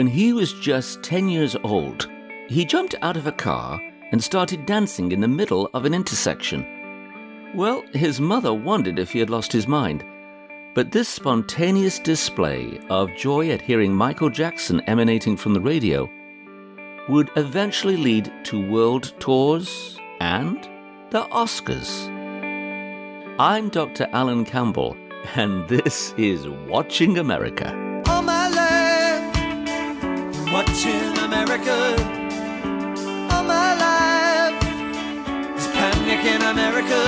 When he was just 10 years old, he jumped out of a car and started dancing in the middle of an intersection. Well, his mother wondered if he had lost his mind. But this spontaneous display of joy at hearing Michael Jackson emanating from the radio would eventually lead to world tours and the Oscars. I'm Dr. Alan Campbell, and this is Watching America. All my life, watching America. All my life, there's panic in America.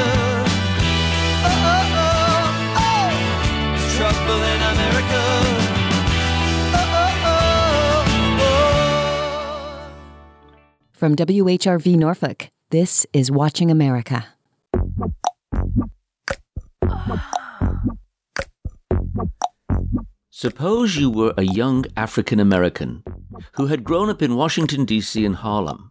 Oh, oh, oh, oh, there's trouble in America. Oh, oh, oh, oh. From WHRV Norfolk, this is Watching America. Suppose you were a young African American who had grown up in Washington, D.C. and Harlem.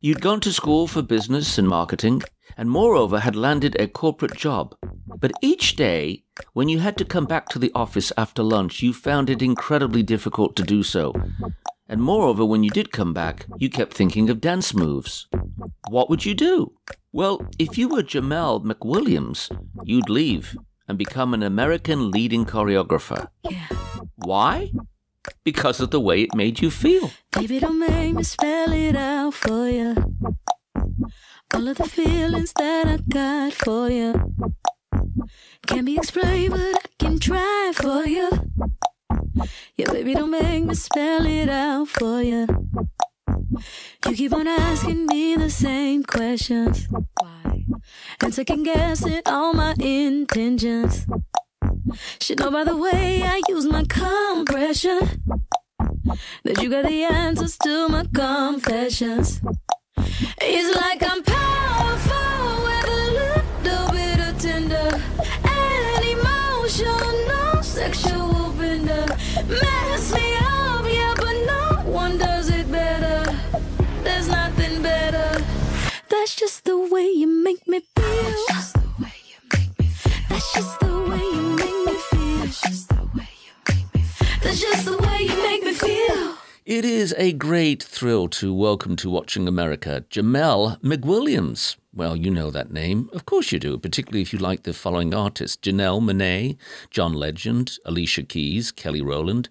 You'd gone to school for business and marketing, and moreover had landed a corporate job. But each day, when you had to come back to the office after lunch, you found it incredibly difficult to do so. And moreover, when you did come back, you kept thinking of dance moves. What would you do? Well, if you were Jamel McWilliams, you'd leave and become an American leading choreographer. Yeah. Why? Because of the way it made you feel. Baby, don't make me spell it out for you. All of the feelings that I got for you can't be explained, but I can try for you. Yeah, baby, don't make me spell it out for you. You keep on asking me the same questions. Why? And second guessing all my intentions. Should know by the way I use my compression that you got the answers to my confessions. It's like I'm powerful with a little bit of tender and emotional, sexual bender. Mess me up, yeah, but no one does it better. There's nothing better. That's just the way you make me feel. It is a great thrill to welcome to Watching America Jamel McWilliams. Well, you know that name. Of course you do, particularly if you like the following artists Janelle Monáe, John Legend, Alicia Keys, Kelly Rowland,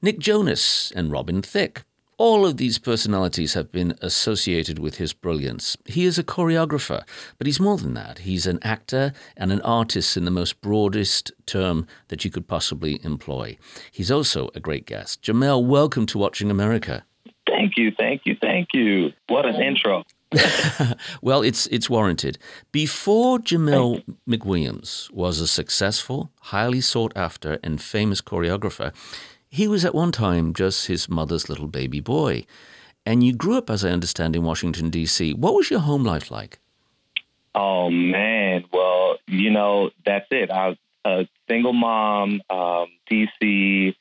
Nick Jonas, and Robin Thicke. All of these personalities have been associated with his brilliance. He is a choreographer, but he's more than that. He's an actor and an artist in the most broadest term that you could possibly employ. He's also a great guest. Jamel, welcome to Watching America. Thank you, thank you, thank you. What an intro. well, it's it's warranted. Before Jamel McWilliams was a successful, highly sought after, and famous choreographer, he was at one time just his mother's little baby boy. And you grew up, as I understand, in Washington, D.C. What was your home life like? Oh man, well, you know that's it. I was a single mom, um, DC.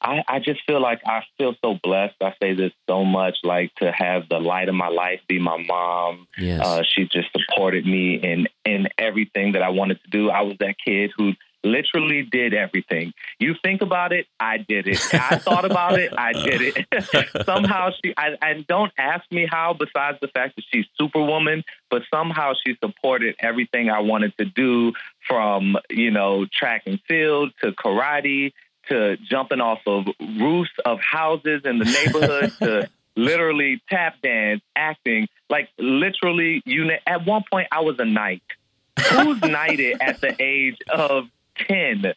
I, I just feel like I feel so blessed. I say this so much, like to have the light of my life be my mom. Yes. Uh, she just supported me in in everything that I wanted to do. I was that kid who literally did everything. You think about it, I did it. I thought about it, I did it. somehow she, I, and don't ask me how, besides the fact that she's Superwoman, but somehow she supported everything I wanted to do from, you know, track and field to karate to jumping off of roofs of houses in the neighborhood to literally tap dance, acting. Like literally, you. At one point, I was a knight. Who's knighted at the age of 10,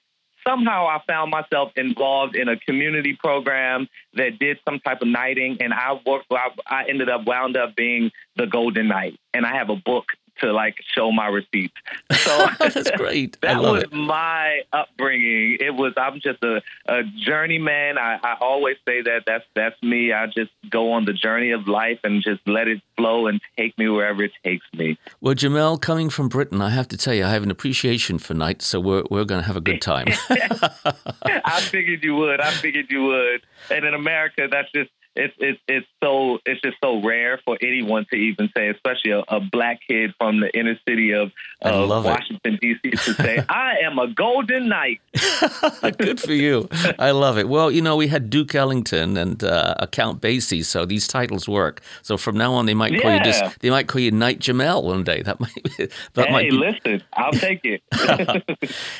somehow I found myself involved in a community program that did some type of knighting, and I worked. I, I ended up wound up being the Golden Knight, and I have a book to like show my receipts. So That's great. That was it. my upbringing. It was I'm just a, a journeyman. I, I always say that that's that's me. I just go on the journey of life and just let it flow and take me wherever it takes me. Well, Jamel, coming from Britain, I have to tell you, I have an appreciation for knight, so we're, we're going to have a good time. I figured you would. I figured you would. And in America, that's just it's it's it's so it's just so rare for anyone to even say, especially a, a black kid from the inner city of, of Washington D.C. to say, "I am a Golden Knight." Good for you. I love it. Well, you know, we had Duke Ellington and uh, Count Basie, so these titles work. So from now on, they might call yeah. you just they might call you Knight Jamel one day. That might that hey, might be... listen, I'll take it.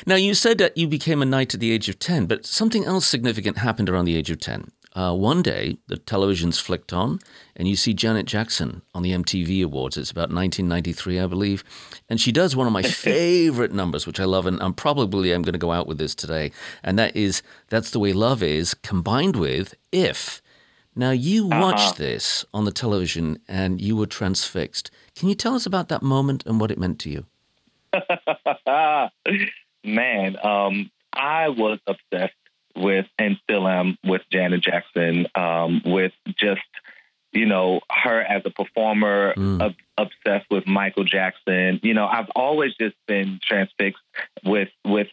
now you said that you became a knight at the age of ten, but something else significant happened around the age of ten. Uh, one day, the television's flicked on, and you see Janet Jackson on the MTV Awards. It's about 1993, I believe. And she does one of my favorite numbers, which I love, and I'm probably I'm going to go out with this today. And that is That's the Way Love Is, combined with If. Now, you uh-huh. watched this on the television and you were transfixed. Can you tell us about that moment and what it meant to you? Man, um, I was obsessed with and still am with Janet Jackson, um, with just you know her as a performer, mm. ob- obsessed with Michael Jackson. You know, I've always just been transfixed with with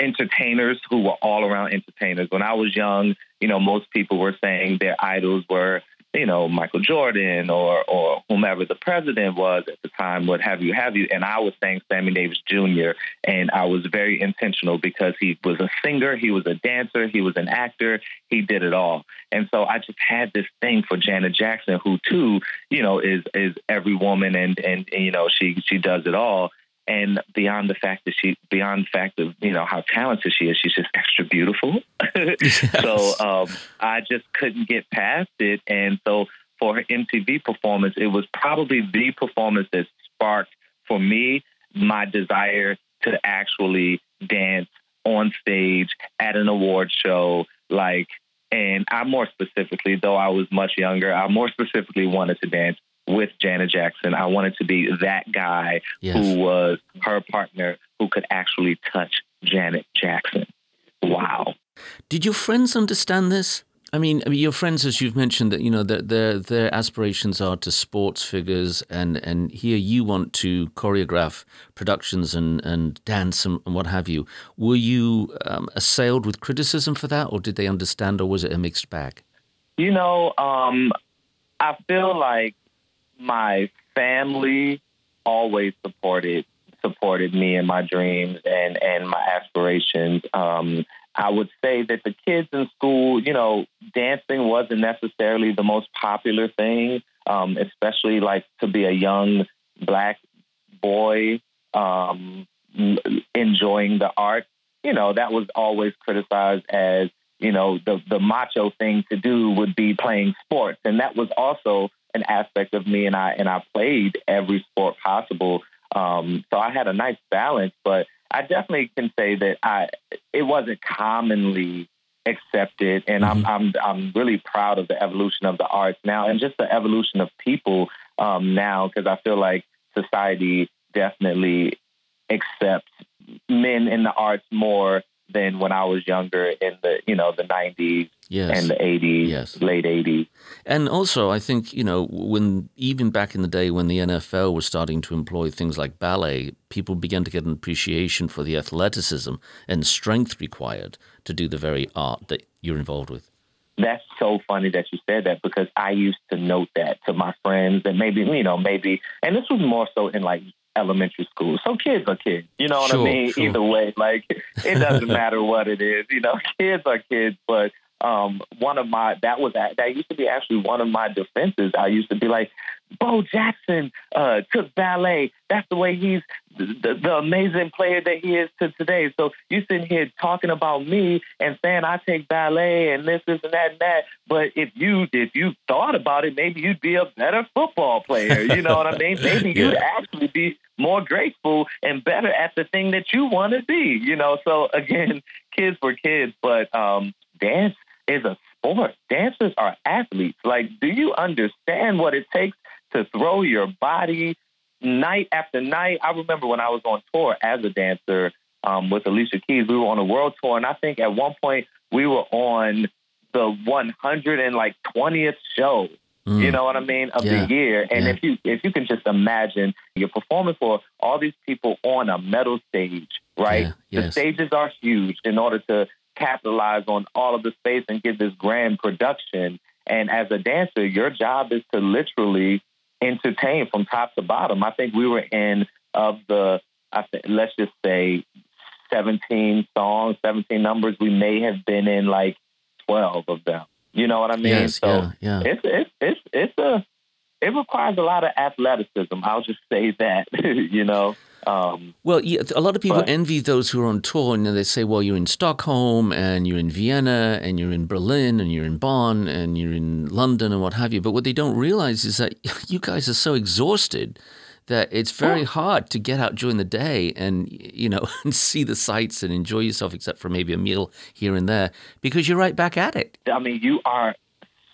entertainers who were all around entertainers. When I was young, you know, most people were saying their idols were you know, Michael Jordan or or whomever the president was at the time, what have you, have you. And I was saying Sammy Davis Jr. And I was very intentional because he was a singer, he was a dancer, he was an actor, he did it all. And so I just had this thing for Janet Jackson, who too, you know, is is every woman and and, and you know she she does it all and beyond the fact that she beyond the fact of you know how talented she is she's just extra beautiful yes. so um, i just couldn't get past it and so for her mtv performance it was probably the performance that sparked for me my desire to actually dance on stage at an award show like and I more specifically, though I was much younger, I more specifically wanted to dance with Janet Jackson. I wanted to be that guy yes. who was her partner who could actually touch Janet Jackson. Wow. Did your friends understand this? I mean, I mean, your friends, as you've mentioned, that you know their their their aspirations are to sports figures, and and here you want to choreograph productions and and dance and, and what have you. Were you um, assailed with criticism for that, or did they understand, or was it a mixed bag? You know, um, I feel like my family always supported supported me and my dreams and and my aspirations. Um, I would say that the kids in school, you know, dancing wasn't necessarily the most popular thing, um, especially like to be a young black boy um, enjoying the art. You know, that was always criticized as you know the the macho thing to do would be playing sports, and that was also an aspect of me, and I and I played every sport possible. Um, so I had a nice balance, but I definitely can say that I it wasn't commonly accepted, and mm-hmm. I'm I'm I'm really proud of the evolution of the arts now, and just the evolution of people um, now, because I feel like society definitely accepts men in the arts more than when I was younger in the you know the 90s yes. and the 80s, yes. late 80s. And also, I think you know when even back in the day when the NFL was starting to employ things like ballet, people began to get an appreciation for the athleticism and strength required to do the very art that you're involved with. That's so funny that you said that because I used to note that to my friends and maybe you know maybe and this was more so in like elementary school. So kids are kids. You know what sure, I mean? Sure. Either way, like it doesn't matter what it is. You know, kids are kids. But um, one of my that was that used to be actually one of my defenses. I used to be like, Bo Jackson uh, took ballet. That's the way he's the, the, amazing player that he is to today. So you sitting here talking about me and saying I take ballet and this, this, and that, and that. But if you if you thought about it, maybe you'd be a better football player. You know what I mean? Maybe you'd actually be more graceful and better at the thing that you want to be. You know. So again, kids for kids, but um, dance is a sport. Dancers are athletes. Like, do you understand what it takes to throw your body night after night? I remember when I was on tour as a dancer um, with Alicia Keys, we were on a world tour, and I think at one point we were on the 100 and like 20th show. Mm. You know what I mean of yeah. the year, and yeah. if you if you can just imagine you're performing for all these people on a metal stage, right? Yeah. Yes. The stages are huge in order to capitalize on all of the space and get this grand production. And as a dancer, your job is to literally entertain from top to bottom. I think we were in of the, I think, let's just say 17 songs, 17 numbers. We may have been in like 12 of them. You know what I mean? Yes, so yeah, yeah. it's it's it's it's a it requires a lot of athleticism. I'll just say that. you know. Um, Well, yeah, a lot of people But- envy those who are on tour, and they say, "Well, you're in Stockholm, and you're in Vienna, and you're in Berlin, and you're in Bonn, and you're in London, and what have you." But what they don't realize is that you guys are so exhausted that it's very hard to get out during the day and you know and see the sights and enjoy yourself, except for maybe a meal here and there, because you're right back at it. I mean, you are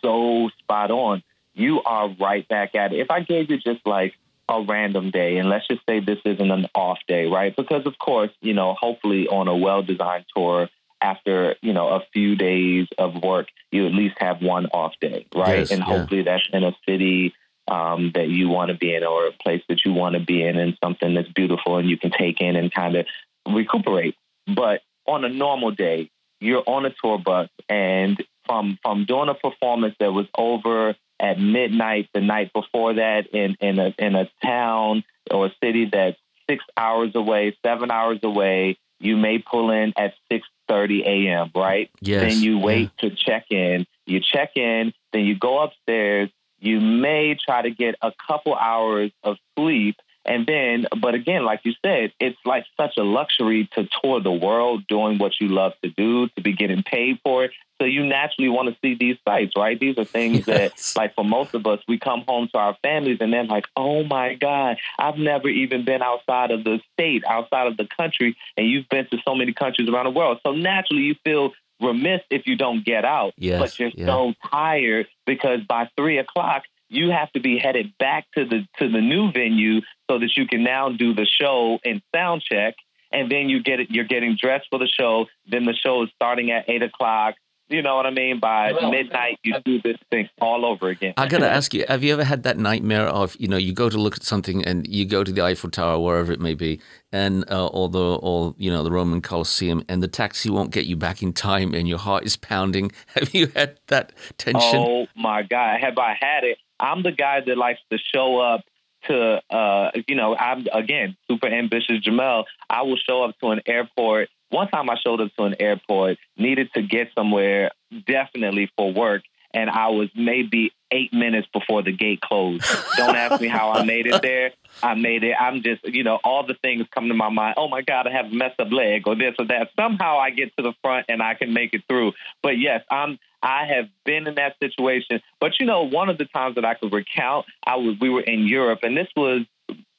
so spot on. You are right back at it. If I gave you just like a random day, and let's just say this isn't an off day, right? Because of course, you know, hopefully on a well-designed tour, after you know a few days of work, you at least have one off day, right? Yes, and yeah. hopefully that's in a city um, that you want to be in, or a place that you want to be in, and something that's beautiful and you can take in and kind of recuperate. But on a normal day, you're on a tour bus, and from from doing a performance that was over at midnight the night before that in in a in a town or a city that's six hours away, seven hours away, you may pull in at six thirty a.m. Right? Yes, Then you yeah. wait to check in. You check in, then you go upstairs. You may try to get a couple hours of sleep. And then, but again, like you said, it's like such a luxury to tour the world doing what you love to do, to be getting paid for it. So you naturally want to see these sites, right? These are things Yes. that, like for most of us, we come home to our families and then like, oh my God, I've never even been outside of the state, outside of the country, and you've been to so many countries around the world. So naturally you feel remiss if you don't get out. Yes, But you're yeah. so tired because by three o'clock you have to be headed back to the to the new venue so that you can now do the show and sound check. And then you get it you're getting dressed for the show. Then the show is starting at eight o'clock. You know what I mean? By midnight you do this thing all over again. I got to ask you: Have you ever had that nightmare of you know you go to look at something and you go to the Eiffel Tower, wherever it may be, and uh, or the or you know the Roman Colosseum, and the taxi won't get you back in time, and your heart is pounding? Have you had that tension? Oh my God. Have I had it? I'm the guy that likes to show up to, uh, you know, I'm, again, super ambitious Jamel. I will show up to an airport. One time I showed up to an airport, needed to get somewhere, definitely for work. And I was maybe eight minutes before the gate closed. Don't ask me how I made it there. I made it. I'm just, you know, all the things come to my mind. Oh my God, I have a messed up leg or this or that. Somehow I get to the front and I can make it through. But yes, I'm I have been in that situation. But you know, one of the times that I could recount, I was we were in Europe and this was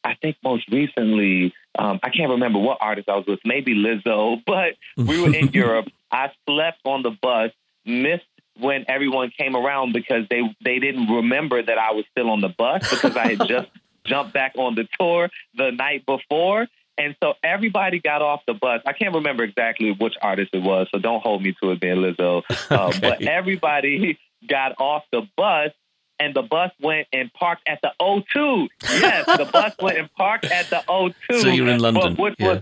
I think most recently, um, I can't remember what artist I was with, maybe Lizzo, but we were in Europe. I slept on the bus, missed when everyone came around because they they didn't remember that I was still on the bus because I had just jumped back on the tour the night before. And so everybody got off the bus. I can't remember exactly which artist it was, so don't hold me to it being Lizzo. Uh, But everybody got off the bus, and the bus went and parked at the O2. Yes, the bus went and parked at the O2. So you're in London, which yeah. was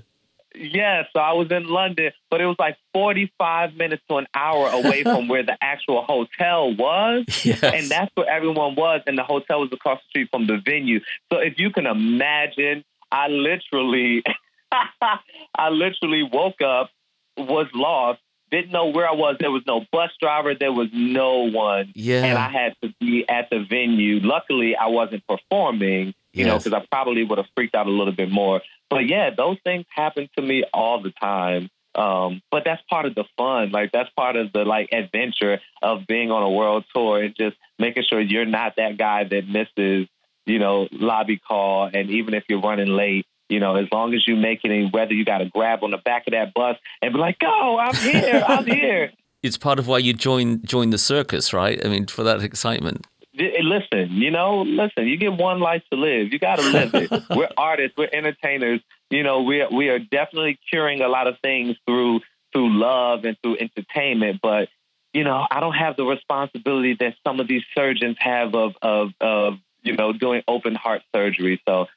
Yes, so I was in London, but it was like 45 minutes to an hour away from where the actual hotel was. Yes. And that's where everyone was, and the hotel was across the street from the venue. So if you can imagine, I literally, I literally woke up, was lost, didn't know where I was. There was no bus driver, there was no one, Yeah. and I had to be at the venue. Luckily, I wasn't performing, you know, because I probably would have freaked out a little bit more. But yeah, those things happen to me all the time. Um, but that's part of the fun. Like that's part of the like adventure of being on a world tour and just making sure you're not that guy that misses, you know, lobby call. And even if you're running late, you know, as long as you make it, and whether you got to grab on the back of that bus and be like, "Go, I'm here, I'm here." it's part of why you join join the circus, right? I mean, for that excitement. Eh, listen, you know, listen. You get one life to live. You got to live it. we're artists. We're entertainers. You know, we are, we are definitely curing a lot of things through through love and through entertainment. But you know, I don't have the responsibility that some of these surgeons have of of of you know doing open heart surgery. So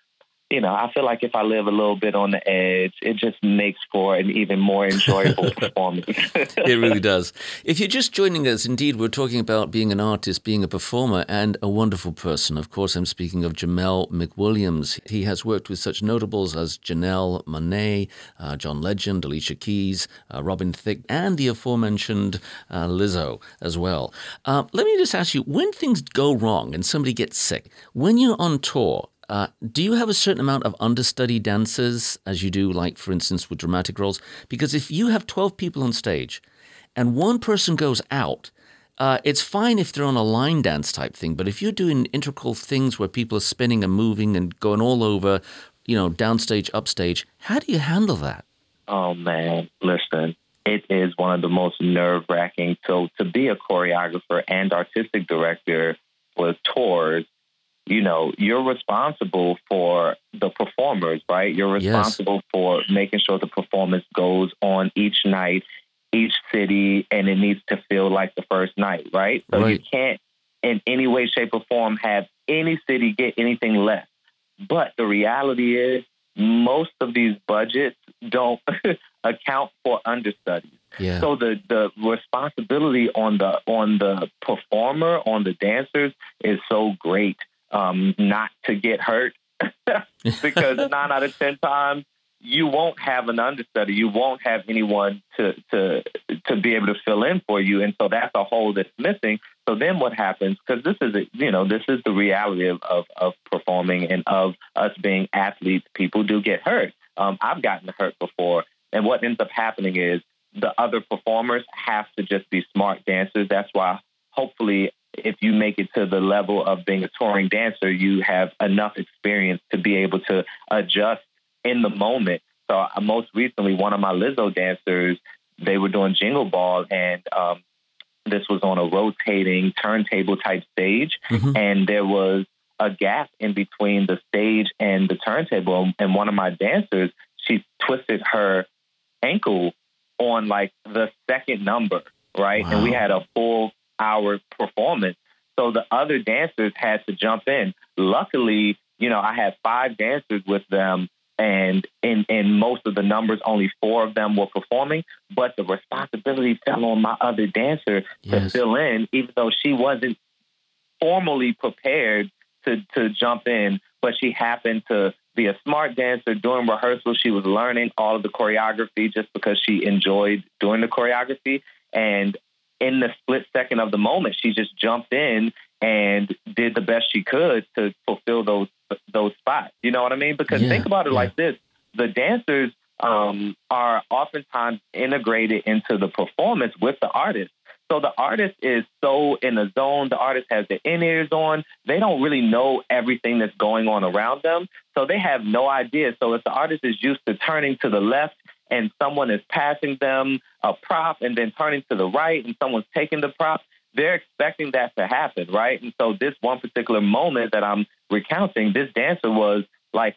you know, I feel like if I live a little bit on the edge, it just makes for an even more enjoyable performance. it really does. If you're just joining us, indeed, we're talking about being an artist, being a performer, and a wonderful person. Of course, I'm speaking of Jamel McWilliams. He has worked with such notables as Janelle Monáe, uh, John Legend, Alicia Keys, uh, Robin Thicke, and the aforementioned uh, Lizzo as well. Uh, let me just ask you when things go wrong and somebody gets sick, when you're on tour, uh, do you have a certain amount of understudy dancers as you do, like, for instance, with dramatic roles? Because if you have 12 people on stage and one person goes out, uh, it's fine if they're on a line dance type thing, but if you're doing integral things where people are spinning and moving and going all over, you know, downstage, upstage, how do you handle that? Oh, man, listen, it is one of the most nerve wracking. So to be a choreographer and artistic director with tours, you know, you're responsible for the performers, right? You're responsible yes. for making sure the performance goes on each night, each city, and it needs to feel like the first night, right? So right. you can't, in any way, shape, or form, have any city get anything less. But the reality is, most of these budgets don't account for understudies. Yeah. So the the responsibility on the on the performer, on the dancers, is so great um, not to get hurt because nine out of ten times you won't have an understudy. You won't have anyone to to to be able to fill in for you, and so that's a hole that's missing. So then what happens? Because this is a, you know this is the reality of, of of performing and of us being athletes. People do get hurt. Um, I've gotten hurt before, and what ends up happening is the other performers have to just be smart dancers. That's why hopefully if you make it to the level of being a touring dancer, you have enough experience to be able to adjust in the moment. So most recently, one of my Lizzo dancers, they were doing Jingle Ball, and um, this was on a rotating turntable type stage, mm-hmm. and there was a gap in between the stage and the turntable. And one of my dancers, she twisted her ankle on like the second number, right? Wow. And we had a full our performance. So the other dancers had to jump in. Luckily, you know, I had five dancers with them and in in most of the numbers only four of them were performing but the responsibility fell on my other dancer yes. to fill in even though she wasn't formally prepared to to jump in but she happened to be a smart dancer during rehearsal she was learning all of the choreography just because she enjoyed doing the choreography and in the split second of the moment, she just jumped in and did the best she could to fulfill those those spots. You know what I mean? Because yeah, think about it yeah. like this: the dancers um, are oftentimes integrated into the performance with the artist. So the artist is so in the zone. The artist has their in ears on. They don't really know everything that's going on around them. So they have no idea. So if the artist is used to turning to the left and someone is passing them a prop and then turning to the right and someone's taking the prop, they're expecting that to happen, right? And so this one particular moment that I'm recounting, this dancer was like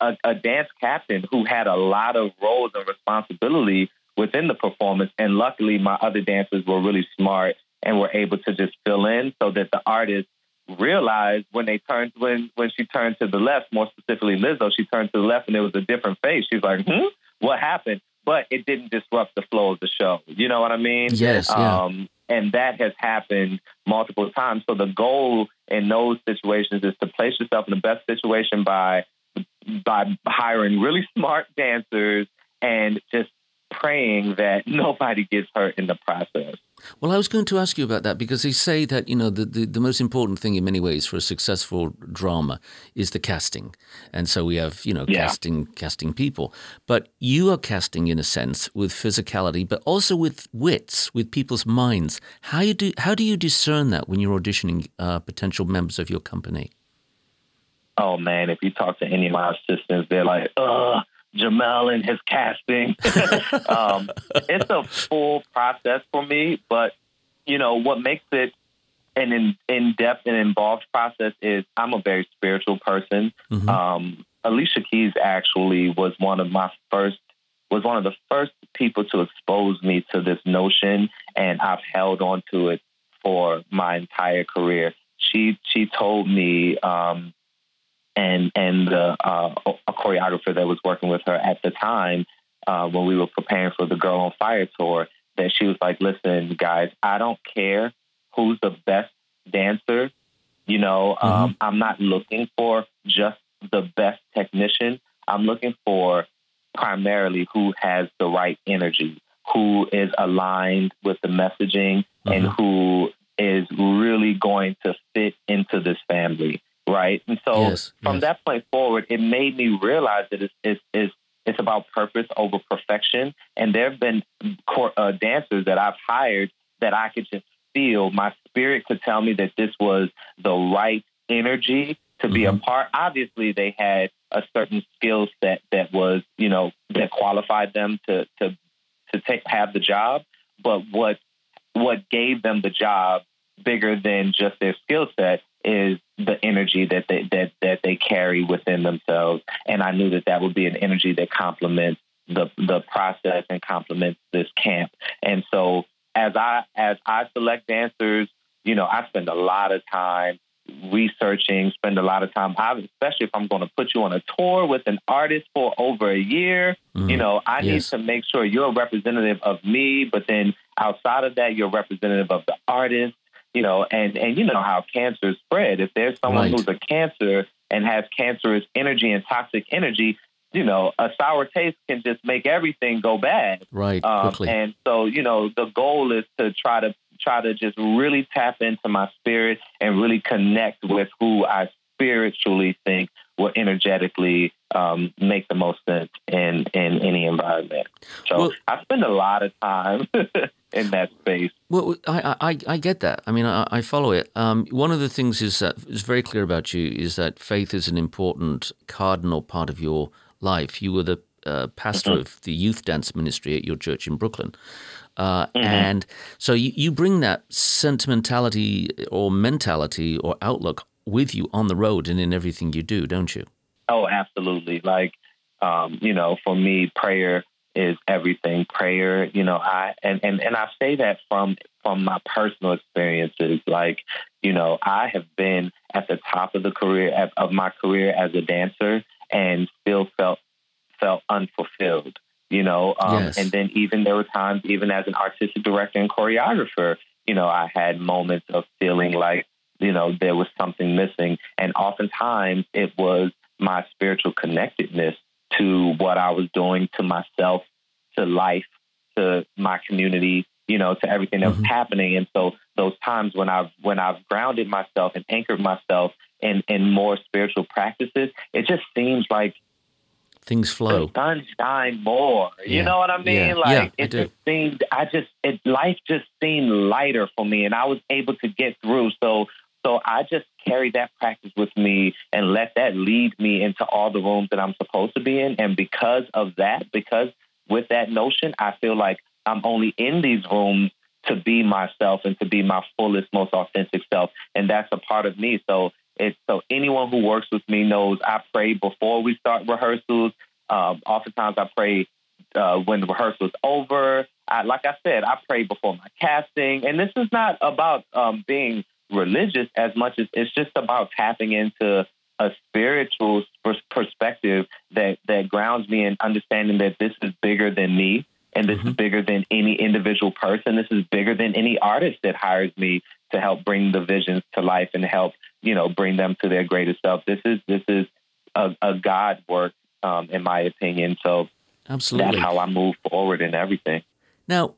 a, a dance captain who had a lot of roles and responsibility within the performance. And luckily, my other dancers were really smart and were able to just fill in so that the artist realized when they turned when when she turned to the left, more specifically Lizzo, she turned to the left and it was a different face. She's like, hmm, what happened? But it didn't disrupt the flow of the show. You know what I mean? Yes. Yeah. Um, and that has happened multiple times. So the goal in those situations is to place yourself in the best situation by by hiring really smart dancers and just praying that nobody gets hurt in the process. Well, I was going to ask you about that because they say that, you know, the, the, the, most important thing in many ways for a successful drama is the casting. And so we have, you know, yeah. casting casting people. But you are casting in a sense with physicality, but also with wits, with people's minds. How you do how do you discern that when you're auditioning uh, potential members of your company? Oh man, if you talk to any of my assistants, they're like, "Uh, Jamel and his casting. um, it's a full process for me, but you know what makes it an in, in depth and involved process is I'm a very spiritual person. Mm-hmm. Um, Alicia Keys actually was one of my first was one of the first people to expose me to this notion, and I've held on to it for my entire career. She she told me um, and and the uh, a choreographer that was working with her at the time uh, when we were preparing for the Girl on Fire tour. That she was like, "Listen, guys, I don't care who's the best dancer. You know, um, mm-hmm. I'm not looking for just the best technician. I'm looking for primarily who has the right energy, who is aligned with the messaging, mm-hmm. and who is really going to fit into this family, right? And so yes, from yes. that point forward, it made me realize that it's, it's, it's, it's about purpose over perfection. And there have been uh, dancers that I've hired that I could just feel. My spirit could tell me that this was the right energy to be mm-hmm. a part. Obviously, they had a certain skill set that was, you know, that qualified them to to to take have the job. But what what gave them the job bigger than just their skill set is the energy that they that that they carry within themselves. And I knew that that would be an energy that complements the the process and complements this camp. And so as I as I select dancers, you know, I spend a lot of time researching, spend a lot of time, especially if I'm going to put you on a tour with an artist for over a year. Mm-hmm. You know, I yes. need to make sure you're a representative of me, but then outside of that, you're a representative of the artist. You know, and and you know how cancer spread. If there's someone right. who's a cancer and has cancerous energy and toxic energy, you know, a sour taste can just make everything go bad. Right. Um, quickly. And so, you know, the goal is to try to try to just really tap into my spirit and really connect with who I spiritually think will energetically um, make the most sense in, in any environment. So well, I spend a lot of time in that space. Well, I, I, I get that. I mean, I, I follow it. Um, one of the things is that is very clear about you is that faith is an important cardinal part of your life. You were the uh, pastor mm-hmm. of the youth dance ministry at your church in Brooklyn. Uh, mm-hmm. And so you, you bring that sentimentality or mentality or outlook with you on the road and in everything you do, don't you? Oh, absolutely. Like, um, you know, for me, prayer is everything. Prayer, you know, I and, and, and I say that from from my personal experiences. Like, you know, I have been at the top of the career of my career as a dancer and still felt felt unfulfilled you know. Um, yes. And then even there were times, even as an artistic director and choreographer, you know, I had moments of feeling like, you know, there was something missing. And oftentimes it was my spiritual connectedness to what I was doing to myself, to life, to my community, you know, to everything that mm-hmm. was happening. And so those times when I've when I've grounded myself and anchored myself in in more spiritual practices, it just seems like things flow. The sun shine more. You know what I mean? Yeah. Like yeah, it just seemed I just it life just seemed lighter for me and I was able to get through. So so I just carry that practice with me and let that lead me into all the rooms that I'm supposed to be in. And because of that, because with that notion, I feel like I'm only in these rooms to be myself and to be my fullest, most authentic self. And that's a part of me. So it's so anyone who works with me knows I pray before we start rehearsals. Um, oftentimes I pray uh, when the rehearsal is over. I, like I said, I pray before my casting, and this is not about um, being religious as much as it's just about tapping into a spiritual perspective that that grounds me in understanding that this is bigger than me and this mm-hmm. is bigger than any individual person. This is bigger than any artist that hires me to help bring the visions to life and help you know bring them to their greatest self. This is this is a, a God work, um, in my opinion. So absolutely, that's how I move forward in everything. Now,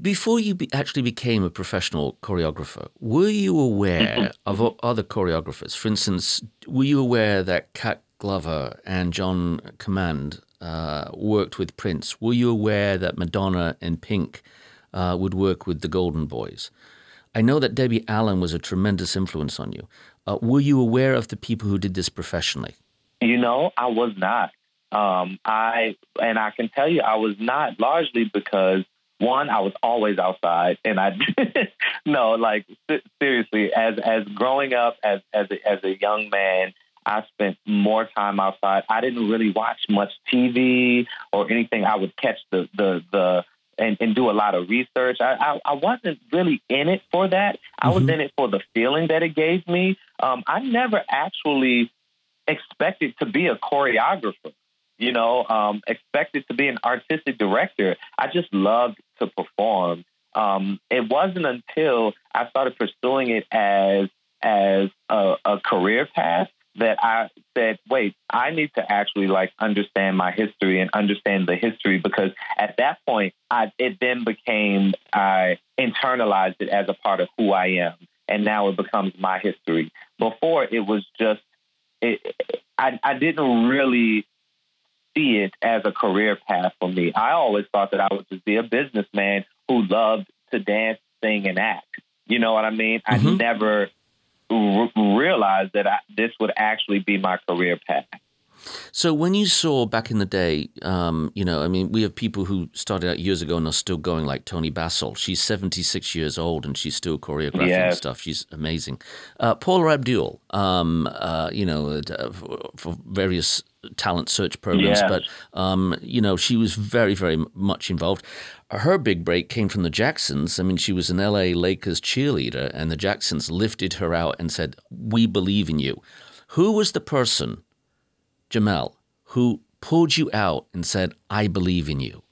before you be, actually became a professional choreographer, were you aware of other choreographers? For instance, were you aware that Cat Glover and John Command uh, worked with Prince? Were you aware that Madonna and Pink uh, would work with the Golden Boys? I know that Debbie Allen was a tremendous influence on you. Uh, were you aware of the people who did this professionally? You know, I was not. Um, I and I can tell you, I was not largely because one, I was always outside, and I no, like seriously, as as growing up as as a, as a young man, I spent more time outside. I didn't really watch much TV or anything. I would catch the the the and, and do a lot of research. I, I, I wasn't really in it for that. I mm-hmm. was in it for the feeling that it gave me. Um, I never actually expected to be a choreographer. You know, um, expected to be an artistic director. I just loved to perform. Um, it wasn't until I started pursuing it as as a, a career path that I said, wait, I need to actually like understand my history and understand the history because at that point, I, it then became, I internalized it as a part of who I am. And now it becomes my history. Before it was just, it, I, I didn't really see it as a career path for me. I always thought that I would just be a businessman who loved to dance, sing, and act. You know what I mean? Mm-hmm. I never r- realized that I, this would actually be my career path. So when you saw back in the day, um, you know, I mean, we have people who started out years ago and are still going, like Toni Basil. She's 76 years old and she's still choreographing yes. stuff. She's amazing. Uh, Paula Abdul, um, uh, you know, uh, for, for, various talent search programs, yes. but, um, you know, she was very, very much involved. Her big break came from the Jacksons. I mean, she was an LA Lakers cheerleader, and the Jacksons lifted her out and said, We believe in you. Who was the person Jamel, who pulled you out and said, I believe in you?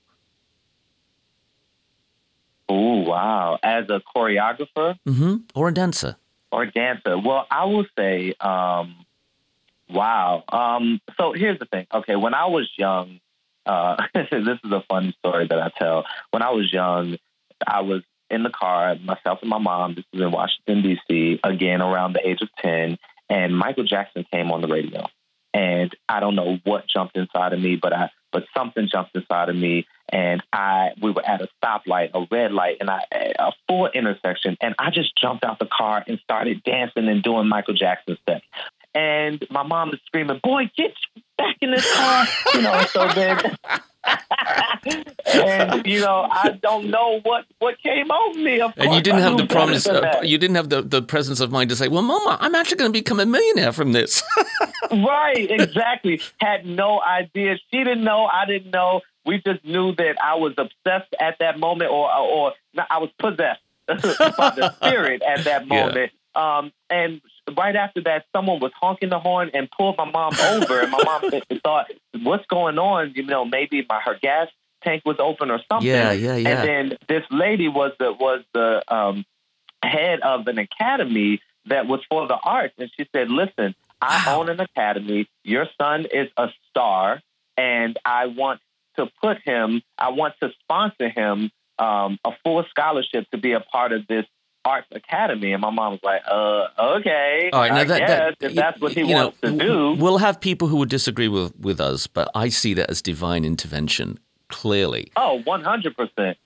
Oh, wow. As a choreographer? Mm-hmm. Or a dancer? Or a dancer. Well, I will say, um, wow. Um, so here's the thing. Okay, when I was young, uh, this is a funny story that I tell. When I was young, I was in the car, myself and my mom. This was in Washington, D.C., again around the age of 10, and Michael Jackson came on the radio and I don't know what jumped inside of me, but I but something jumped inside of me, and I we were at a stoplight, a red light, and I a full intersection, and I just jumped out the car and started dancing and doing Michael Jackson steps. And my mom is screaming, "Boy, get back in this car!" you know. So then and you know, I don't know what what came over me. Of and you didn't have the promise. Uh, you didn't have the, the presence of mind to say, "Well, Mama, I'm actually going to become a millionaire from this." right, exactly. Had no idea. She didn't know. I didn't know. We just knew that I was obsessed at that moment, or or, or I was possessed by the spirit at that moment. Yeah. Um, and right after that, someone was honking the horn and pulled my mom over. and my mom thought, "What's going on? You know, maybe my her gas tank was open or something." Yeah, yeah, yeah. And then this lady was the was the um, head of an academy that was for the arts, and she said, "Listen, I wow. own an academy. Your son is a star, and I want to put him. I want to sponsor him." Um, a full scholarship to be a part of this Arts Academy, and my mom was like, "Uh, okay, All right, now I that, guess that, if that's what he wants know, to do." We'll have people who would disagree with with us, but I see that as divine intervention. Clearly. Oh, Oh, one hundred percent.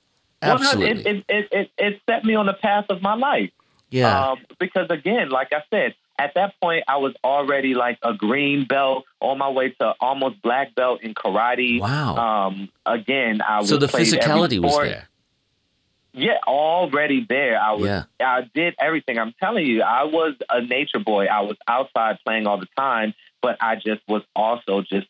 Absolutely. It, it, it, it, set me on the path of my life. Yeah. Um, because again, like I said, at that point, I was already like a green belt on my way to almost black belt in karate. Wow. Um, again, I so the physicality was there. Yeah, already there. I was. Yeah. I did everything. I'm telling you, I was a nature boy. I was outside playing all the time, but I just was also just,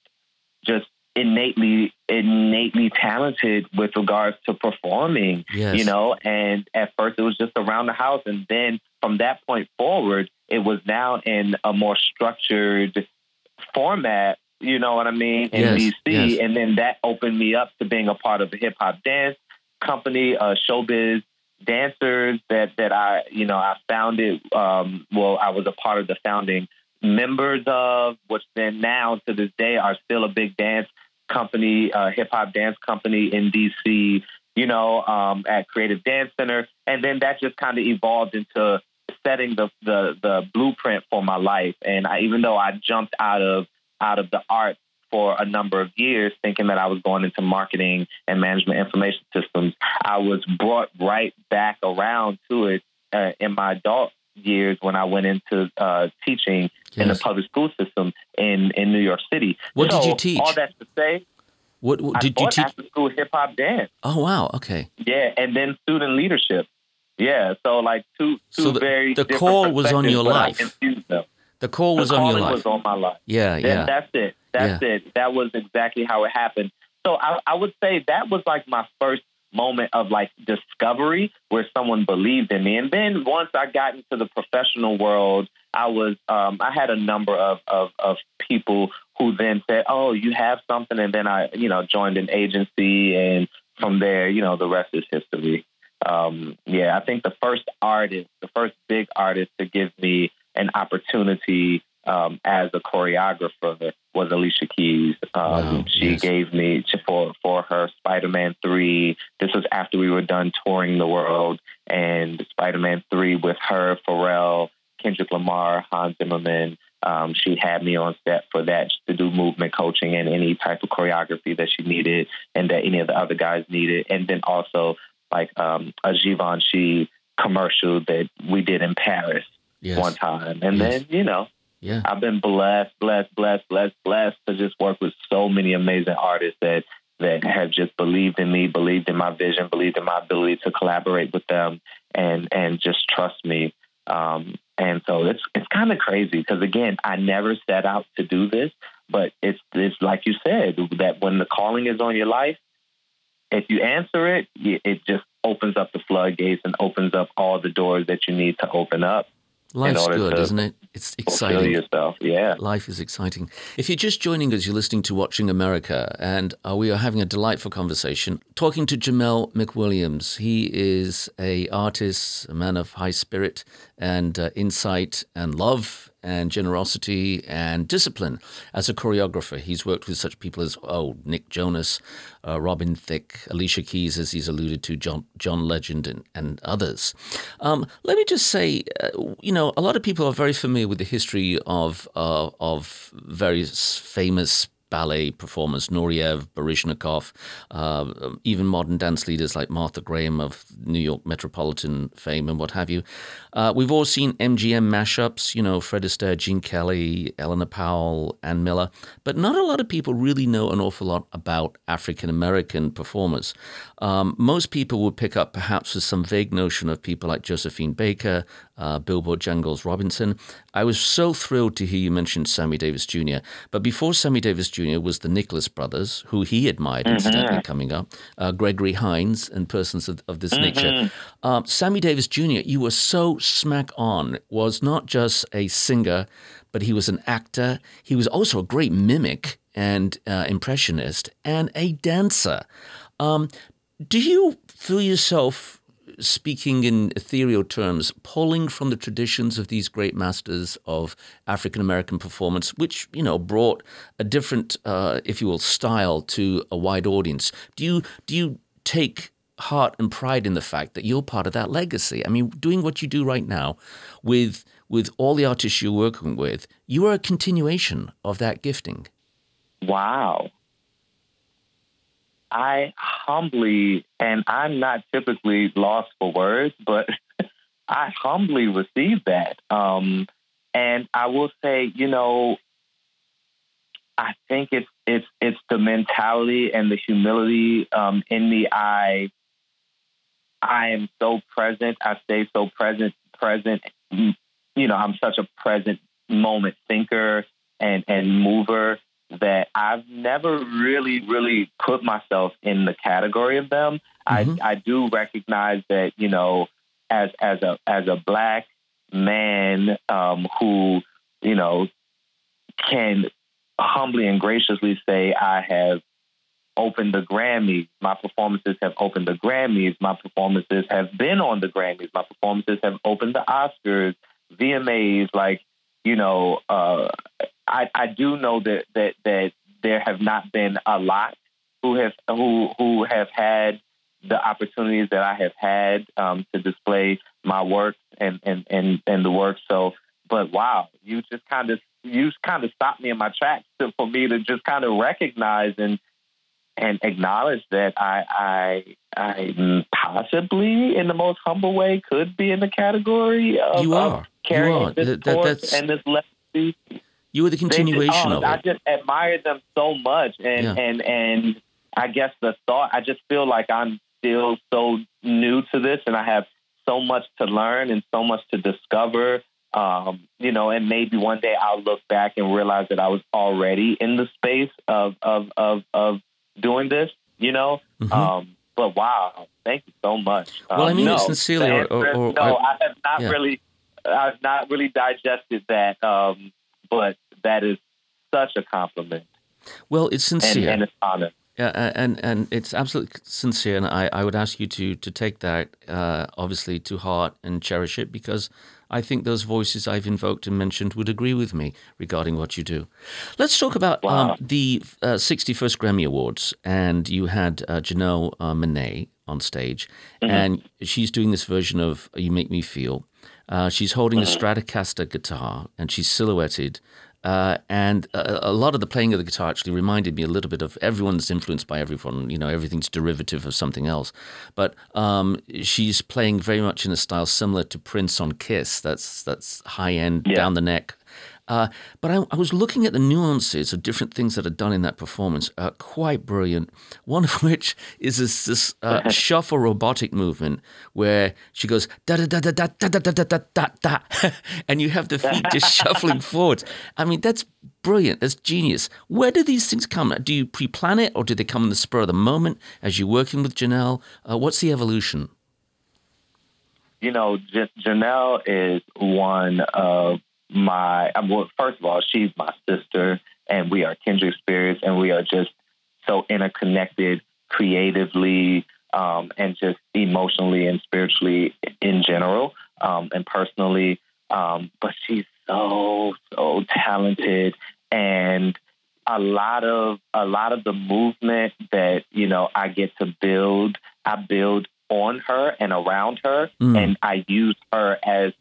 just innately, innately talented with regards to performing. Yes. You know, and at first it was just around the house, and then from that point forward, it was now in a more structured format. You know what I mean in yes, DC, yes. and then that opened me up to being a part of the hip hop dance company, uh, showbiz dancers that that I you know I founded. Um, well, I was a part of the founding members of, which then now to this day are still a big dance company, uh, hip hop dance company in DC. You know, um, at Creative Dance Center, and then that just kind of evolved into setting the, the the blueprint for my life. And I, even though I jumped out of out of the art for a number of years thinking that I was going into marketing and management information systems. I was brought right back around to it uh, in my adult years when I went into uh, teaching yes. in the public school system in, in New York City. What so, did you teach? All that to say, what, what did you teach? After school hip hop dance. Oh wow! Okay. Yeah, and then student leadership. Yeah, so like two two so the, very the call was on your life. The call was the on your life. was on my life. Yeah, yeah. that's it. That's yeah. it. That was exactly how it happened. So I, I would say that was like my first moment of like discovery where someone believed in me. And then once I got into the professional world, I was um, I had a number of, of of people who then said, "Oh, you have something," and then I you know joined an agency, and from there, you know, the rest is history. Um, yeah, I think the first artist, the first big artist to give me an opportunity um, as a choreographer was Alicia Keys. Um, Wow, she yes. gave me for for her Spider Man three. This was after we were done touring the world, and Spider Man three with her, Pharrell, Kendrick Lamar, Hans Zimmerman. Um, she had me on set for that to do movement coaching and any type of choreography that she needed, and that any of the other guys needed, and then also like um, a Givenchy commercial that we did in Paris Yes. one time, and Yes. then you know Yeah. I've been blessed, blessed, blessed, blessed, blessed to just work with so many amazing artists that that have just believed in me, believed in my vision, believed in my ability to collaborate with them, and and just trust me. Um, and so it's it's kind of crazy because again, I never set out to do this, but it's it's like you said that when the calling is on your life, if you answer it, it just opens up the floodgates and opens up all the doors that you need to open up. Life's good, to isn't it? It's exciting. yourself, yeah. Life is exciting. If you're just joining us, you're listening to Watching America, and uh, we are having a delightful conversation talking to Jamel McWilliams. He is a artist, a man of high spirit and uh, insight and love and generosity and discipline as a choreographer. He's worked with such people as oh Nick Jonas, uh, Robin Thicke, Alicia Keys, as he's alluded to, John John Legend, and, and others. Um, let me just say, uh, you know, a lot of people are very familiar with the history of uh, of various famous ballet performers, Nureyev, Baryshnikov, uh, even modern dance leaders like Martha Graham of New York Metropolitan fame and what have you. Uh, we've all seen MGM mashups, you know, Fred Astaire, Gene Kelly, Eleanor Powell, Ann Miller, but not a lot of people really know an awful lot about African American performers. Um, most people would pick up perhaps with some vague notion of people like Josephine Baker, uh, Bill Bojangles Robinson. I was so thrilled to hear you mention Sammy Davis Jr. But before Sammy Davis Jr. was the Nicholas brothers, who he admired, incidentally, coming up, uh, Gregory Hines and persons of, of this nature. Uh, Sammy Davis Jr., you were so smack on, was not just a singer, but he was an actor. He was also a great mimic and uh, impressionist and a dancer. Um, do you feel yourself speaking in ethereal terms, pulling from the traditions of these great masters of African American performance, which you know brought a different, uh, if you will, style to a wide audience? Do you do you take heart and pride in the fact that you're part of that legacy? I mean, doing what you do right now with with all the artists you're working with, you are a continuation of that gifting. Wow. I humbly, and I'm not typically lost for words, but I humbly received that. Um, and I will say, you know, I think it's it's it's the mentality and the humility um, in me. I I am so present. I stay so present. Present. You know, I'm such a present moment thinker and and mover that I've never really, really put myself in the category of them. Mhm. I I do recognize that you know, as as a as a black man um, who you know can humbly and graciously say I have opened the Grammys. My performances have opened the Grammys. My performances have been on the Grammys. My performances have opened the Oscars, VMAs. Like you know, uh, I, I do know that that that there have not been a lot who have who who have had the opportunities that I have had um, to display my work and and and and the work. So, but wow, you just kind of you kind of stopped me in my tracks to, for me to just kind of recognize and and acknowledge that I I I possibly in the most humble way could be in the category of, You of are. You are. this That- that- that's- and this legacy. You were the continuation oh, of I just admire them so much, and Yeah. and and I guess the thought. I just feel like I'm still so new to this, and I have so much to learn and so much to discover. Um, you know, and maybe one day I'll look back and realize that I was already in the space of of of of doing this. You know, Mhm. um, but wow, thank you so much. Well, I Um, mean it no, sincerely, or- or- or- no, I- I, have not yeah. really, I've not really digested that. Um, but that is such a compliment Well, it's sincere. and an honor. Yeah, uh, and and it's absolutely sincere, and I, I would ask you to to take that uh, obviously to heart and cherish it because I think those voices I've invoked and mentioned would agree with me regarding what you do. Let's talk about um, Wow. the uh, 61st Grammy Awards, and you had uh, Janelle uh, Monáe on stage, and she's doing this version of "You Make Me Feel." Uh, she's holding a Stratocaster guitar, and she's silhouetted. Uh, and a, a lot of the playing of the guitar actually reminded me a little bit of everyone's influenced by everyone. You know, everything's derivative of something else. But um, she's playing very much in a style similar to Prince on Kiss. That's that's high end, Yeah. down the neck. Uh, but I, I was looking at the nuances of different things that are done in that performance. Uh, quite brilliant. One of which is this, this uh, shuffle robotic movement where she goes da da da da da da da da da da da, and you have the feet just shuffling forwards. I mean, that's brilliant. That's genius. Where do these things come? Do you pre-plan it, or do they come in the spur of the moment as you're working with Janelle? Uh, what's the evolution? you know, J- Janelle is one of my. Well, first of all, she's my sister, and we are kindred spirits, and we are just so interconnected creatively um, and just emotionally and spiritually in general um, and personally. Um, but she's so so talented and a lot of a lot of the movement that you know I get to build, I build on her and around her, Mm. and I use her as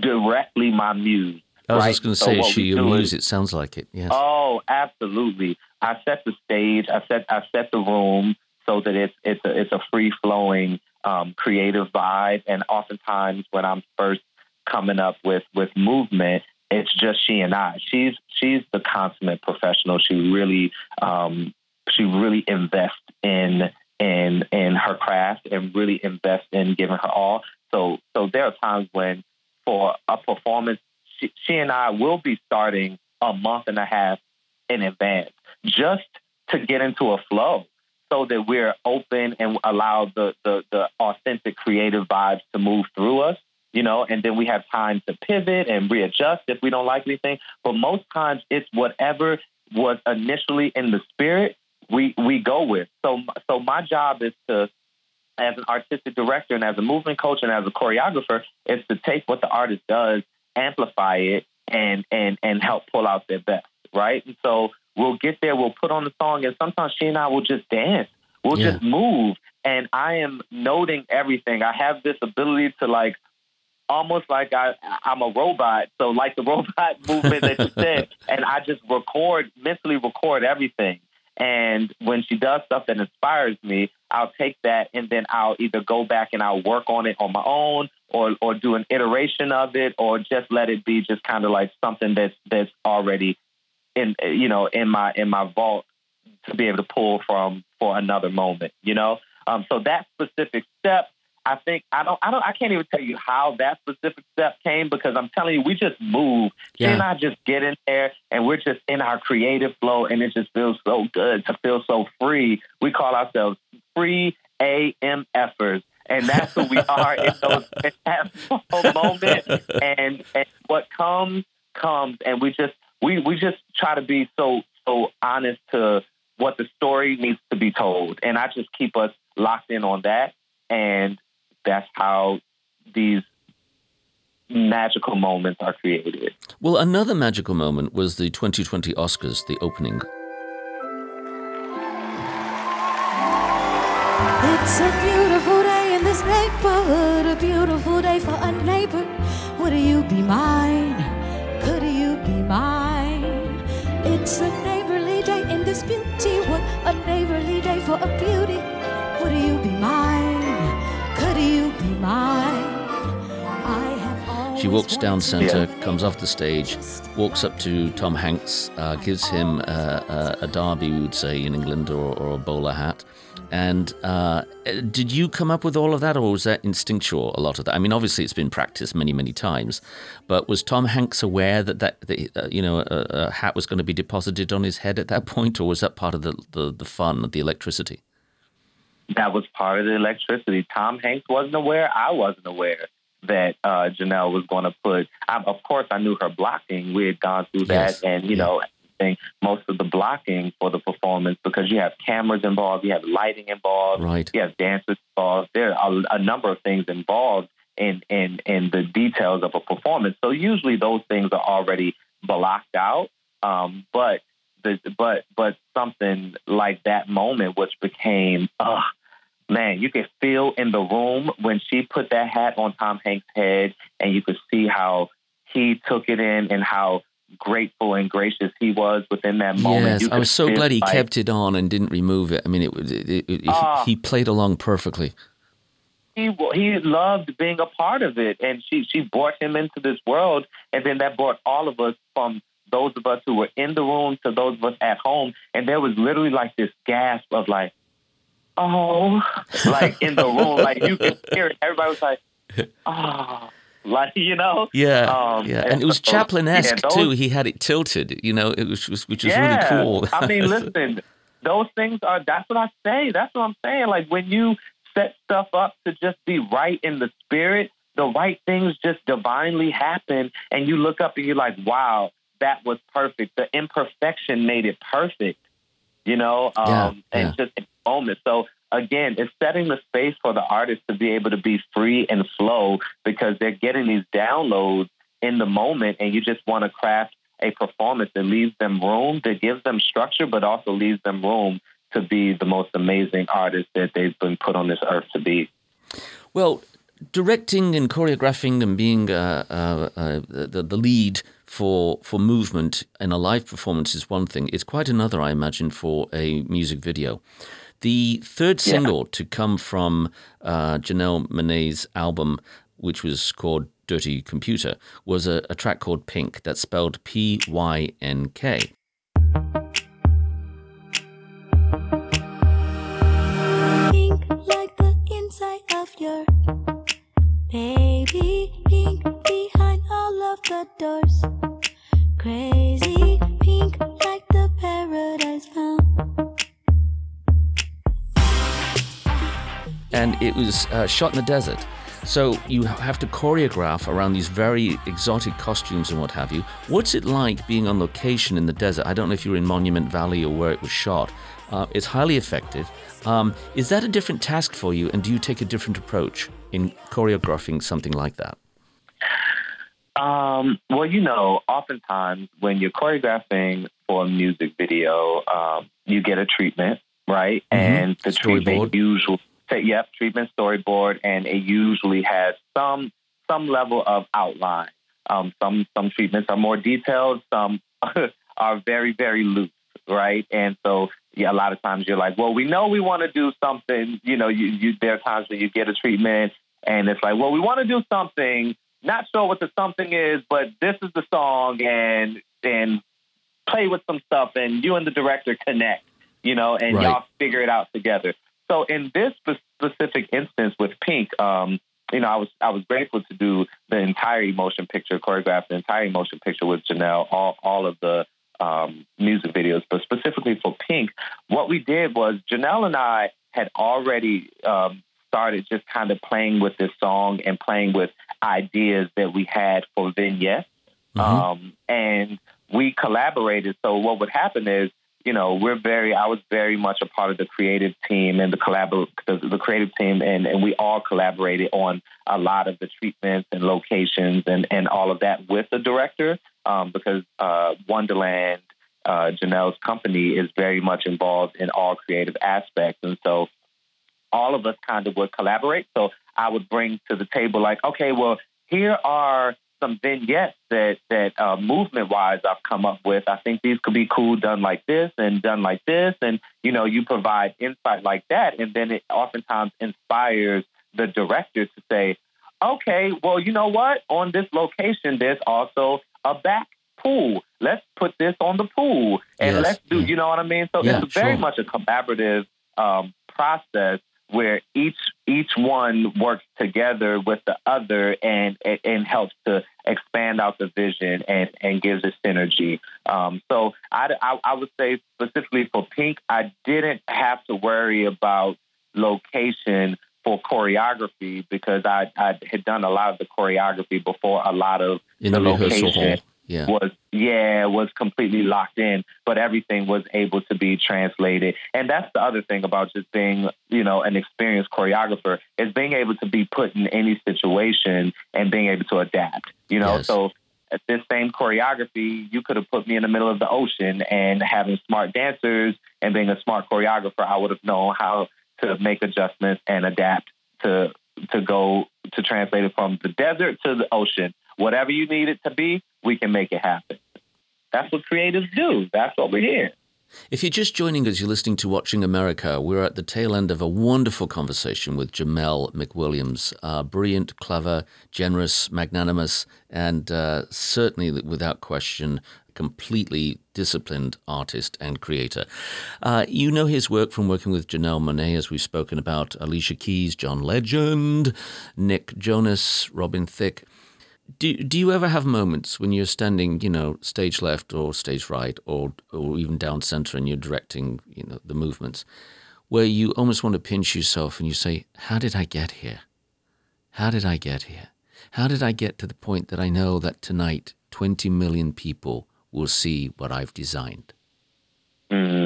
directly my muse. I was right? just going to So say, what she your muse? It sounds like it. Yes. Oh, absolutely. I set the stage. I set I set the room so that it's it's a it's a free flowing um, creative vibe. And oftentimes when I'm first coming up with with movement, it's just she and I. She's she's the consummate professional. She really um, she really invests in in in her craft and really invests in giving her all. So so there are times when for a performance, she, she and I will be starting a month and a half in advance just to get into a flow so that we're open and allow the, the, the authentic creative vibes to move through us, you know, and then we have time to pivot and readjust if we don't like anything. But most times it's whatever was initially in the spirit we, we go with. So, so my job is to, as an artistic director and as a movement coach and as a choreographer, is to take what the artist does, amplify it, and and and help pull out their best, right? And so we'll get there, we'll put on the song, and sometimes she and I will just dance, we'll Yeah. just move, and I am noting everything. I have this ability to like. Almost like I, I'm a robot, so like the robot movement that you said, and I just record mentally record everything. And when she does stuff that inspires me, I'll take that and then I'll either go back and I'll work on it on my own or or do an iteration of it or just let it be just kind of like something that's that's already in you know in my in my vault to be able to pull from for another moment, you know? Um so that specific step I think I don't I don't I can't even tell you how that specific step came because I'm telling you we just move. Yeah. and I just get in there and we're just in our creative flow and it just feels so good to feel so free. We call ourselves free AMFers. And that's who we are in those moments. And and what comes comes and we just we, we just try to be so so honest to what the story needs to be told. And I just keep us locked in on that. And that's how these magical moments are created. Well, another magical moment was the 2020 Oscars, the opening. It's a beautiful day in this neighborhood, a beautiful day for a neighbor. Would you be mine? Could you be mine? It's a neighborly day in this beauty. What a neighborly day for a beauty. Would you be mine? She walks down center, to comes off the stage, walks up to Tom Hanks, uh, gives him a, a, a derby, we would say in England, or, or a bowler hat. And uh, did you come up with all of that, or was that instinctual? A lot of that. I mean, obviously, it's been practiced many, many times. But was Tom Hanks aware that that, that uh, you know a, a hat was going to be deposited on his head at that point, or was that part of the the, the fun, the electricity? That was part of the electricity. Tom Hanks wasn't aware. I wasn't aware that uh, Janelle was going to put. I, of course, I knew her blocking. We had gone through Yes. that, and you Yeah. know, everything- most of the blocking for the performance because you have cameras involved, you have lighting involved, Right. you have dancers involved. There are a, a number of things involved in in in the details of a performance. So usually those things are already blocked out. Um, but but but something like that moment, which became, ugh, man, you could feel in the room when she put that hat on Tom Hanks' head, and you could see how he took it in and how grateful and gracious he was within that moment. Yes, I was so glad he like- kept it on and didn't remove it. I mean, it, it, it, Ah. he played along perfectly. he he loved being a part of it, and she she brought him into this world, and then that brought all of us from those of us who were in the room to those of us at home, and there was literally like this gasp of like, oh, like in the room, like you could hear it. Everybody was like, oh, like you know, Yeah, Um, yeah, and and it was so- Chaplin-esque yeah, too. He had it tilted, you know, it was, was which was yeah. really cool. I mean, listen, those things are. That's what I say. That's what I'm saying. Like when you set stuff up to just be right in the spirit, the right things just divinely happen, and you look up and you're like, wow, that was perfect. The imperfection made it perfect. You know, um, Yeah, and yeah. just in the moment. So again, it's setting the space for the artist to be able to be free and flow because they're getting these downloads in the moment, and you just want to craft a performance that leaves them room, that gives them structure, but also leaves them room to be the most amazing artist that they've been put on this earth to be. Well, directing and choreographing and being uh, uh, uh, the, the lead for for movement in a live performance is one thing. It's quite another, I imagine, for a music video. The third Yeah. single to come from uh, Janelle Monáe's album, which was called Dirty Computer, was a, a track called Pink, that's spelled P Y N K. Pink like the inside of your the doors. Crazy pink like the paradise found. and it was uh, shot in the desert. So you have to choreograph around these very exotic costumes and what have you. What's it like being on location in the desert? I don't know if you're in Monument Valley or where it was shot. Uh, it's highly effective. Um, is that a different task for you, and do you take a different approach in choreographing something like that? Um, well, you know, oftentimes when you're choreographing for a music video, um, you get a treatment, right? Mhm. And the Storyboard. treatment usually, yep, treatment storyboard, and it usually has some some level of outline. Um, some some treatments are more detailed, some are very very loose, right? And so, yeah, a lot of times you're like, well, we know we want to do something. You know, you, you there are times when you get a treatment, and it's like, well, we want to do something not sure what the something is, but this is the song and and play with some stuff and you and the director connect, you know, and Right. y'all figure it out together. So in this specific instance with Pink, um, you know, I was I was grateful to do the entire emotion picture, choreograph the entire emotion picture with Janelle, all all of the um, music videos, but specifically for Pink, what we did was Janelle and I had already um, started just kind of playing with this song and playing with ideas that we had for vignettes. Mhm. Um, and we collaborated. So what would happen is, you know, we're very, I was very much a part of the creative team and the collabor, the, the creative team, and, and we all collaborated on a lot of the treatments and locations and, and all of that with the director, um, because uh, Wonderland, uh, Janelle's company, is very much involved in all creative aspects, and so all of us kind of would collaborate. So I would bring to the table like, okay, well, here are some vignettes that that uh, movement wise I've come up with. I think these could be cool done like this and done like this, and you know, you provide insight like that, and then it oftentimes inspires the director to say, okay, well, you know what? On this location, there's also a back pool. Let's put this on the pool, and Yes, let's do. You know what I mean? So Yeah, it's very sure. much a collaborative um, process where each each one works together with the other and and, and helps to expand out the vision and and gives it synergy. Um, so I, I I would say specifically for Pink, I didn't have to worry about location for choreography because I, I had done a lot of the choreography before a lot of In the the rehearsal location hall. Yeah. was yeah was completely locked in but everything was able to be translated and that's the other thing about just being you know an experienced choreographer is being able to be put in any situation and being able to adapt you know Yes. so at this same choreography you could have put me in the middle of the ocean and having smart dancers and being a smart choreographer i would have known how to make adjustments and adapt to to go to translate it from the desert to the ocean whatever you need it to be we can make it happen that's what creatives do. That's what we're here. If you're just joining us, you're listening to Watching America. We're at the tail end of a wonderful conversation with Jamel McWilliams. Uh, brilliant, clever, generous, magnanimous, and uh, certainly, without question, completely disciplined artist and creator. Uh, you know his work from working with Janelle Monáe, as we've spoken about, Alicia Keys, John Legend, Nick Jonas, Robin Thicke. Do, do you ever have moments when you're standing, you know, stage left or stage right or or even down center and you're directing, you know, the movements, where you almost want to pinch yourself and you say, "How did I get here? How did I get here? How did I get to the point that I know that tonight 20 million people will see what I've designed?" Mm.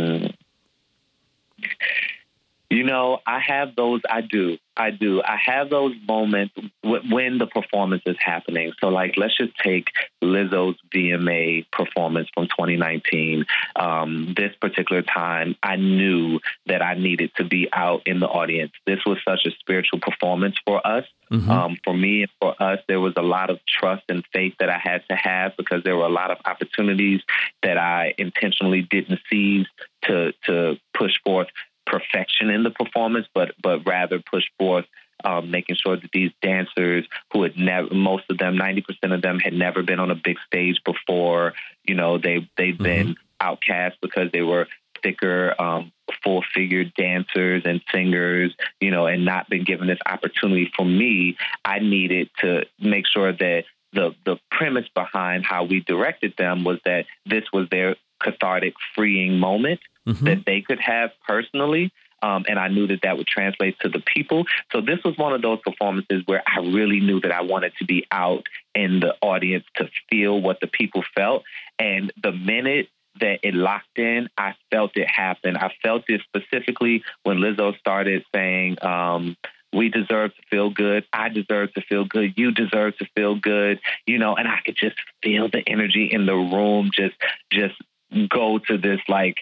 You know, I have those. I do. I do. I have those moments w- when the performance is happening. So, like, let's just take Lizzo's VMA performance from 2019. Um, this particular time, I knew that I needed to be out in the audience. This was such a spiritual performance for us. Mhm. Um, for me and for us, there was a lot of trust and faith that I had to have because there were a lot of opportunities that I intentionally didn't seize to to push forth perfection in the performance, but but rather push forth um, making sure that these dancers who had never, most of them, ninety percent of them, had never been on a big stage before. You know, they they've been outcast because they were thicker, um, full figured dancers and singers, you know, and not been given this opportunity. For me, I needed to make sure that the the premise behind how we directed them was that this was their cathartic, freeing moment Mhm. that they could have personally. Um, and I knew that that would translate to the people. So this was one of those performances where I really knew that I wanted to be out in the audience to feel what the people felt. And the minute that it locked in, I felt it happen. I felt it specifically when Lizzo started saying, um, we deserve to feel good. I deserve to feel good. You deserve to feel good. You know, and I could just feel the energy in the room just just go to this like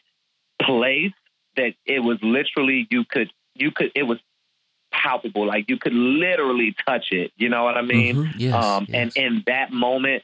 place that it was literally you could you could it was palpable like you could literally touch it you know what i mean Mhm. Yes, um yes. and in that moment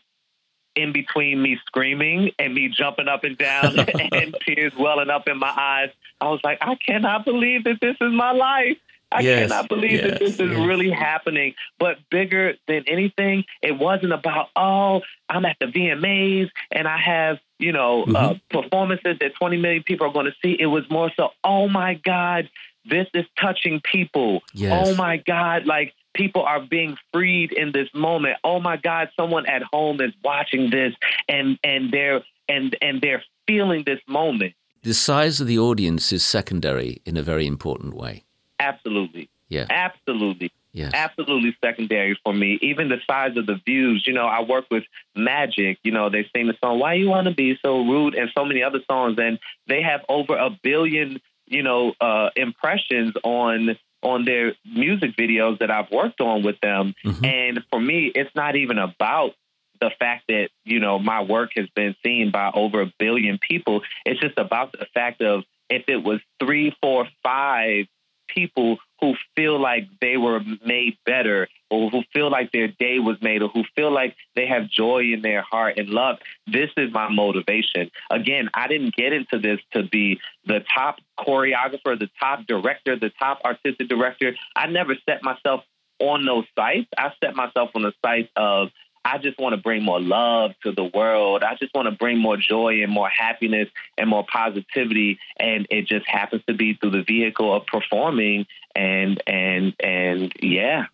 in between me screaming and me jumping up and down and tears welling up in my eyes i was like i cannot believe that this is my life I Yes, cannot believe that this is yes. really happening. But bigger than anything, it wasn't about, oh, I'm at the VMAs and I have, you know, uh, performances that 20 million people are going to see. It was more so, oh my God, this is touching people. Yes. Oh my God, like people are being freed in this moment. Oh my God, someone at home is watching this and and they're and and they're feeling this moment. the size of the audience is secondary in a very important way. Absolutely. Yeah. Absolutely. Yes. absolutely secondary for me. Even the size of the views. You know, I work with Magic. You know, they sing the song "Why You Want to Be So Rude" and so many other songs, and they have over a billion, you know, uh, impressions on on their music videos that I've worked on with them. Mhm. And for me, it's not even about the fact that you know my work has been seen by over a billion people. It's just about the fact of if it was three, four, five people who feel like they were made better or who feel like their day was made or who feel like they have joy in their heart and love. This is my motivation. Again, I didn't get into this to be the top choreographer, the top director, the top artistic director. I never set myself on those sites. I set myself on the sites of I just want to bring more love to the world. I just want to bring more joy and more happiness and more positivity. And it just happens to be through the vehicle of performing. And and and yeah,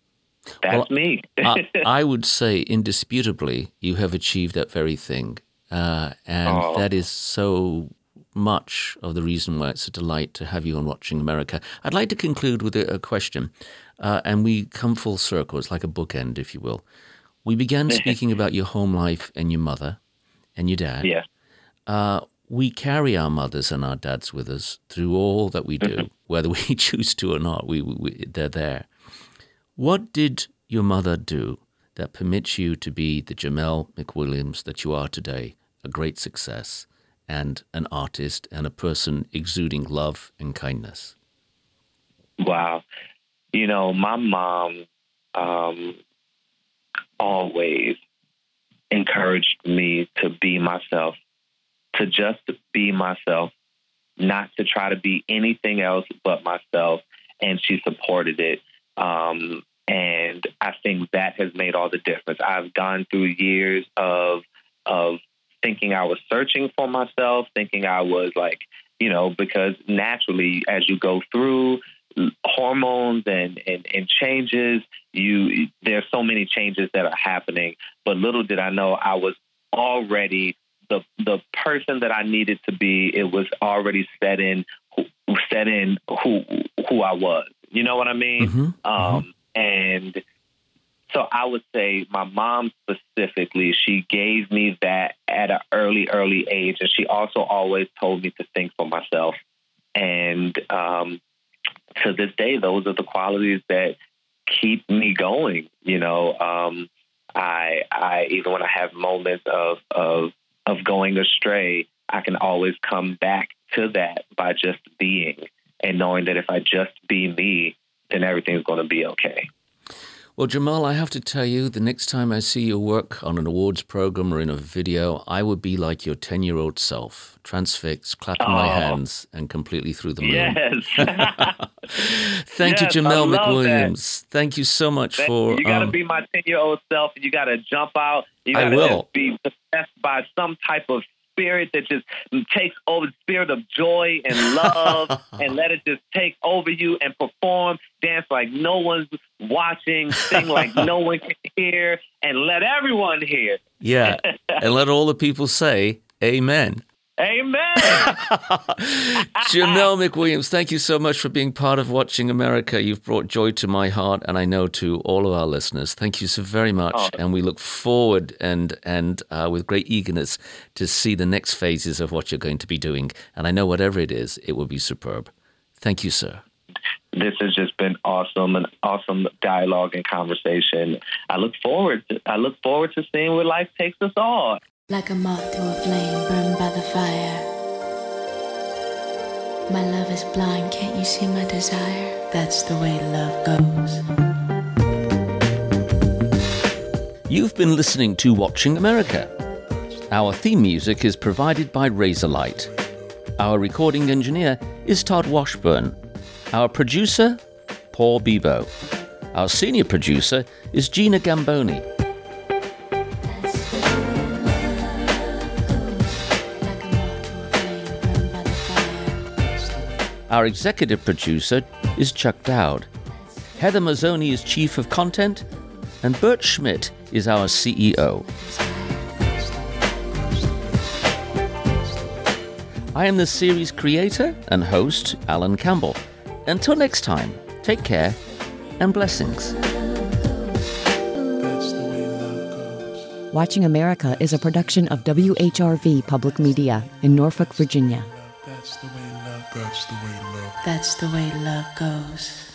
that's Well, me. I, I would say indisputably you have achieved that very thing. Uh, and Oh. that is so much of the reason why it's a delight to have you on Watching America. I'd like to conclude with a, a question, uh, and we come full circle. It's like a bookend, if you will. We began speaking about your home life and your mother and your dad. Yeah. Uh, we carry our mothers and our dads with us through all that we do, whether we choose to or not. We, we, they're there. What did your mother do that permits you to be the Jamel McWilliams that you are today, a great success, and an artist and a person exuding love and kindness? Wow. You know, my mom um, always encouraged me to be myself, to just be myself, not to try to be anything else but myself. And she supported it. Um, and I think that has made all the difference. I've gone through years of of thinking I was searching for myself, thinking I was like, you know, because naturally as you go through hormones and, and, and changes, you there's so many changes that are happening. But little did I know I was already the the person that I needed to be. It was already set in set in who who I was. You know what I mean? Mm-hmm. Um, and so I would say my mom specifically, she gave me that at an early, early age. And she also always told me to think for myself. And um, to this day, those are the qualities that keep me going. You know, um, I, I even when I have moments of, of, of going astray, I can always come back to that by just being and knowing that if I just be me, then everything's going to be okay. Well, Jamal, I have to tell you, the next time I see your work on an awards program or in a video, I would be like your 10 year old self, transfixed, clapping oh. my hands, and completely through the moon. Yes. Thank yes, you, Jamal McWilliams. That. Thank you so much for. You got to um, be my 10 year old self, and you got to jump out. You I got will. to be possessed by some type of spirit that just takes over the spirit of joy and love and let it just take over you and perform, dance like no one's watching, sing like no one can hear, and let everyone hear. Yeah. and let all the people say, Amen. Amen. Jamel McWilliams, thank you so much for being part of Watching America. You've brought joy to my heart, and I know to all of our listeners. Thank you so very much, Oh. and we look forward and and uh, with great eagerness to see the next phases of what you're going to be doing. And I know whatever it is, it will be superb. Thank you, sir. this has just been awesome, an awesome dialogue and conversation. I look forward. To, I look forward to seeing where life takes us all. Like a moth to a flame burned by the fire. My love is blind, can't you see my desire? That's the way love goes. You've been listening to Watching America. Our theme music is provided by Razorlight. Our recording engineer is Todd Washburn. Our producer, Paul Bebo. Our senior producer is Gina Gamboni. Our executive producer is Chuck Dowd. Heather Mazzoni is chief of content, and Bert Schmidt is our CEO. I am the series creator and host, Alan Campbell. Until next time, take care and blessings. Watching America is a production of WHRV Public Media in Norfolk, Virginia. That's the way love goes.